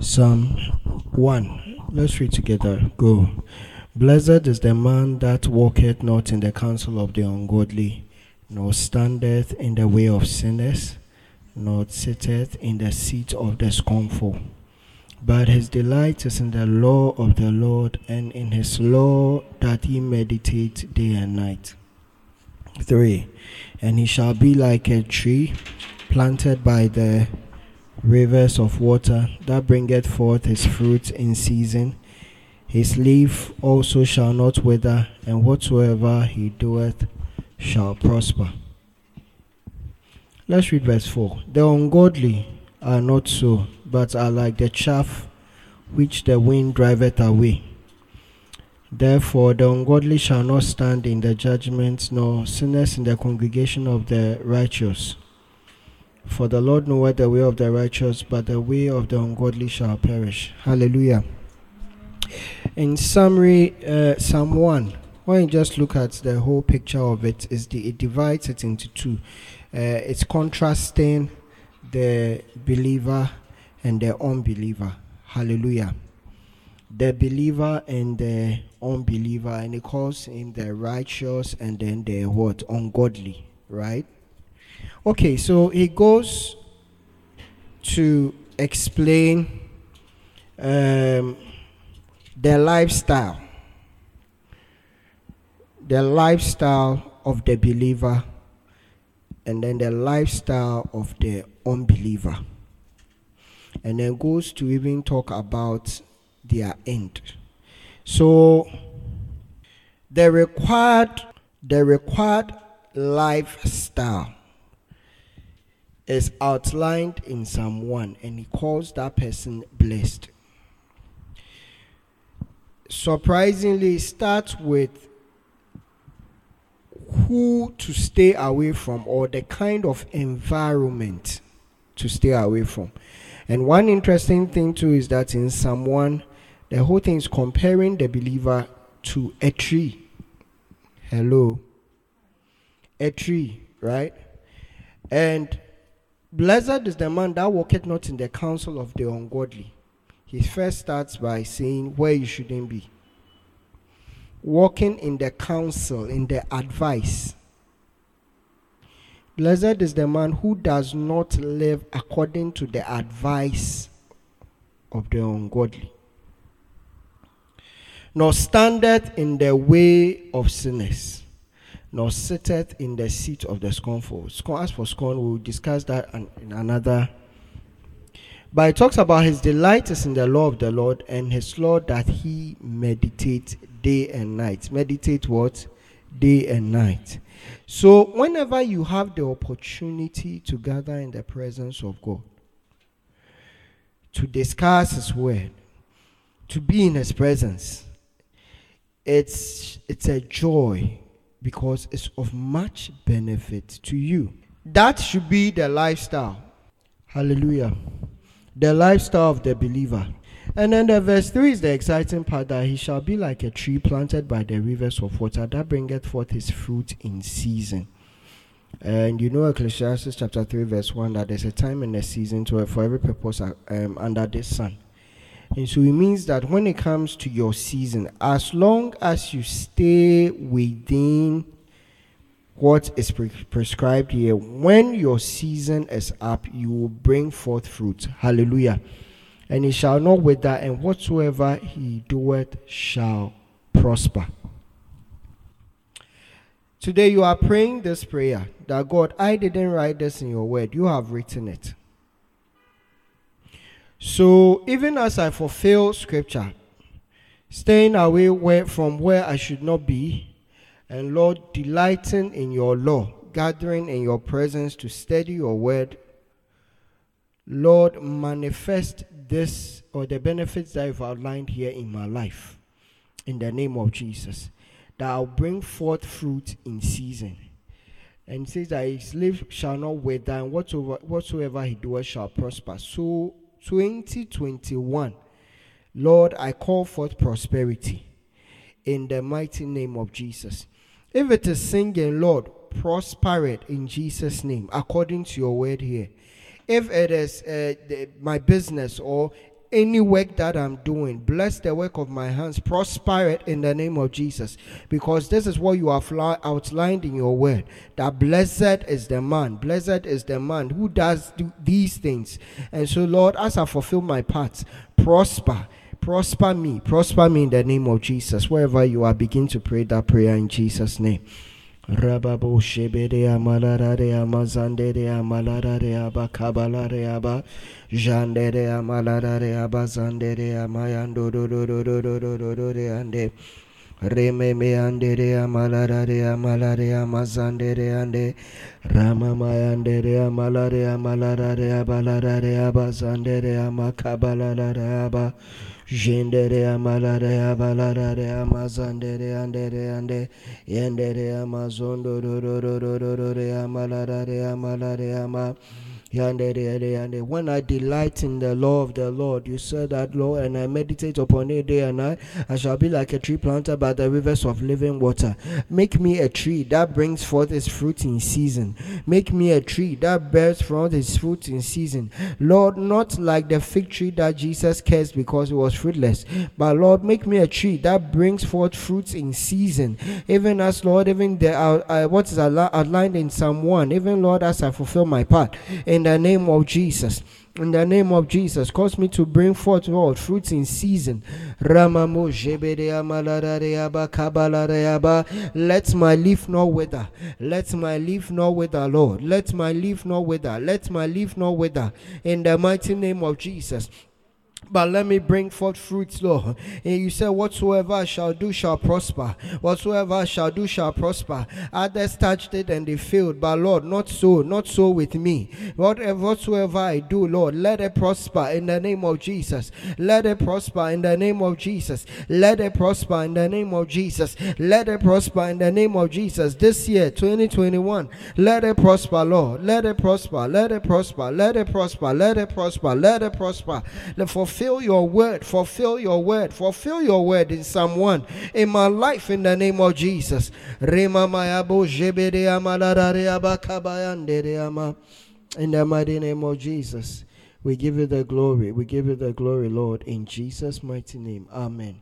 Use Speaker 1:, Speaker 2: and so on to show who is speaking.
Speaker 1: Psalm 1. Let's read together. Go. Blessed is the man that walketh not in the counsel of the ungodly, nor standeth in the way of sinners, nor sitteth in the seat of the scornful. But his delight is in the law of the Lord, and in his law that he meditate day and night. 3. And he shall be like a tree planted by the rivers of water that bringeth forth his fruit in season. His leaf also shall not wither, and whatsoever he doeth shall prosper. Let's read verse 4. The ungodly are not so, but are like the chaff which the wind driveth away. Therefore, the ungodly shall not stand in the judgment, nor sinners in the congregation of the righteous. For the Lord knoweth the way of the righteous, but the way of the ungodly shall perish. Hallelujah. In summary, uh, Psalm 1, when you just look at the whole picture of it, is the, it divides it into two. Uh, it's contrasting the believer and the unbeliever. Hallelujah. The believer and the unbeliever, and it calls him the righteous and then the what? Ungodly, right? Okay, so he goes to explain um, the lifestyle, the lifestyle of the believer, and then the lifestyle of the unbeliever. And then goes to even talk about their end. So the required the required lifestyle is outlined in Psalm 1 and he calls that person blessed. Surprisingly, starts with who to stay away from or the kind of environment to stay away from. And one interesting thing too is that in Psalm 1, the whole thing is comparing the believer to a tree. Hello. A tree, right? And Blessed is the man that walketh not in the counsel of the ungodly. He first starts by saying where you shouldn't be. Walking in the counsel, in the advice. Blessed is the man who does not live according to the advice of the ungodly, nor standeth in the way of sinners nor sitteth in the seat of the scornful. Scorn, As for scorn, we'll discuss that in another. But it talks about his delight is in the law of the Lord, and his law that he meditates day and night. Meditate what? Day and night. So, whenever you have the opportunity to gather in the presence of God, to discuss His word, to be in His presence, it's, it's a joy because it's of much benefit to you. That should be the lifestyle. Hallelujah. The lifestyle of the believer. And then the verse 3 is the exciting part that he shall be like a tree planted by the rivers of water that bringeth forth his fruit in season. And you know Ecclesiastes chapter 3 verse 1 that there's a time and a season to for every purpose um, under the sun. And so it means that when it comes to your season, as long as you stay within what is pre- prescribed here, when your season is up, you will bring forth fruit. Hallelujah. And he shall not wither, and whatsoever he doeth shall prosper. Today you are praying this prayer that God, I didn't write this in your word, you have written it. So even as I fulfill scripture, staying away where, from where I should not be, and Lord, delighting in your law, gathering in your presence to study your word, Lord, manifest this or the benefits that you've outlined here in my life. In the name of Jesus. That I'll bring forth fruit in season. And says that his leaf shall not wither, and whatsoever, whatsoever he doeth shall prosper. So 2021. Lord, I call forth prosperity in the mighty name of Jesus. If it is singing, Lord, prosper it in Jesus' name, according to your word here. If it is uh, the, my business or any work that I'm doing. Bless the work of my hands. Prosper it in the name of Jesus. Because this is what you have outlined in your word. That blessed is the man. Blessed is the man who does do these things. And so, Lord, as I fulfill my parts, prosper. Prosper me. Prosper me in the name of Jesus. Wherever you are, begin to pray that prayer in Jesus' name. Rababu Shibidia do do do do do do do do de Ande Reme Meanderia Malararia Malaria Mazanderia Ande Rama mayanderea malarea malarea balararea bazanderea makabalarea ba Jindere amalare abalare amazandere andere ande yendere amazondo ro ro ro ro ro ro re amalare amalare ama when I delight in the law of the Lord, you said that, Lord, and I meditate upon it day and night, I shall be like a tree planted by the rivers of living water. Make me a tree that brings forth its fruit in season. Make me a tree that bears forth its fruit in season. Lord, not like the fig tree that Jesus cursed because it was fruitless, but Lord, make me a tree that brings forth fruits in season. Even as, Lord, even the, uh, uh, what is outlined in Psalm 1, even, Lord, as I fulfill my part. In the name of Jesus. In the name of Jesus, cause me to bring forth, Lord, fruits in season. Let my leaf not wither. Let my leaf not wither, Lord. Let my leaf not wither. Let my leaf not wither. In the mighty name of Jesus. But let me bring forth fruits, Lord. And you said, Whatsoever I shall do shall prosper. Whatsoever I shall do shall prosper. Others touched it and they failed. But Lord, not so, not so with me. Whatever eh, whatsoever I do, Lord, let it prosper in the name of Jesus. Let it prosper in the name of Jesus. Let it prosper in the name of Jesus. Let it prosper in the name of Jesus. This year, 2021, let it prosper, Lord. Let it prosper. Let it prosper. Let it prosper. Let it prosper. Let it prosper. For fulfill your word, fulfill your word, fulfill your word in 1 in my life in the name of Jesus. In the mighty name of Jesus, we give you the glory. We give you the glory, Lord, in Jesus' mighty name. Amen.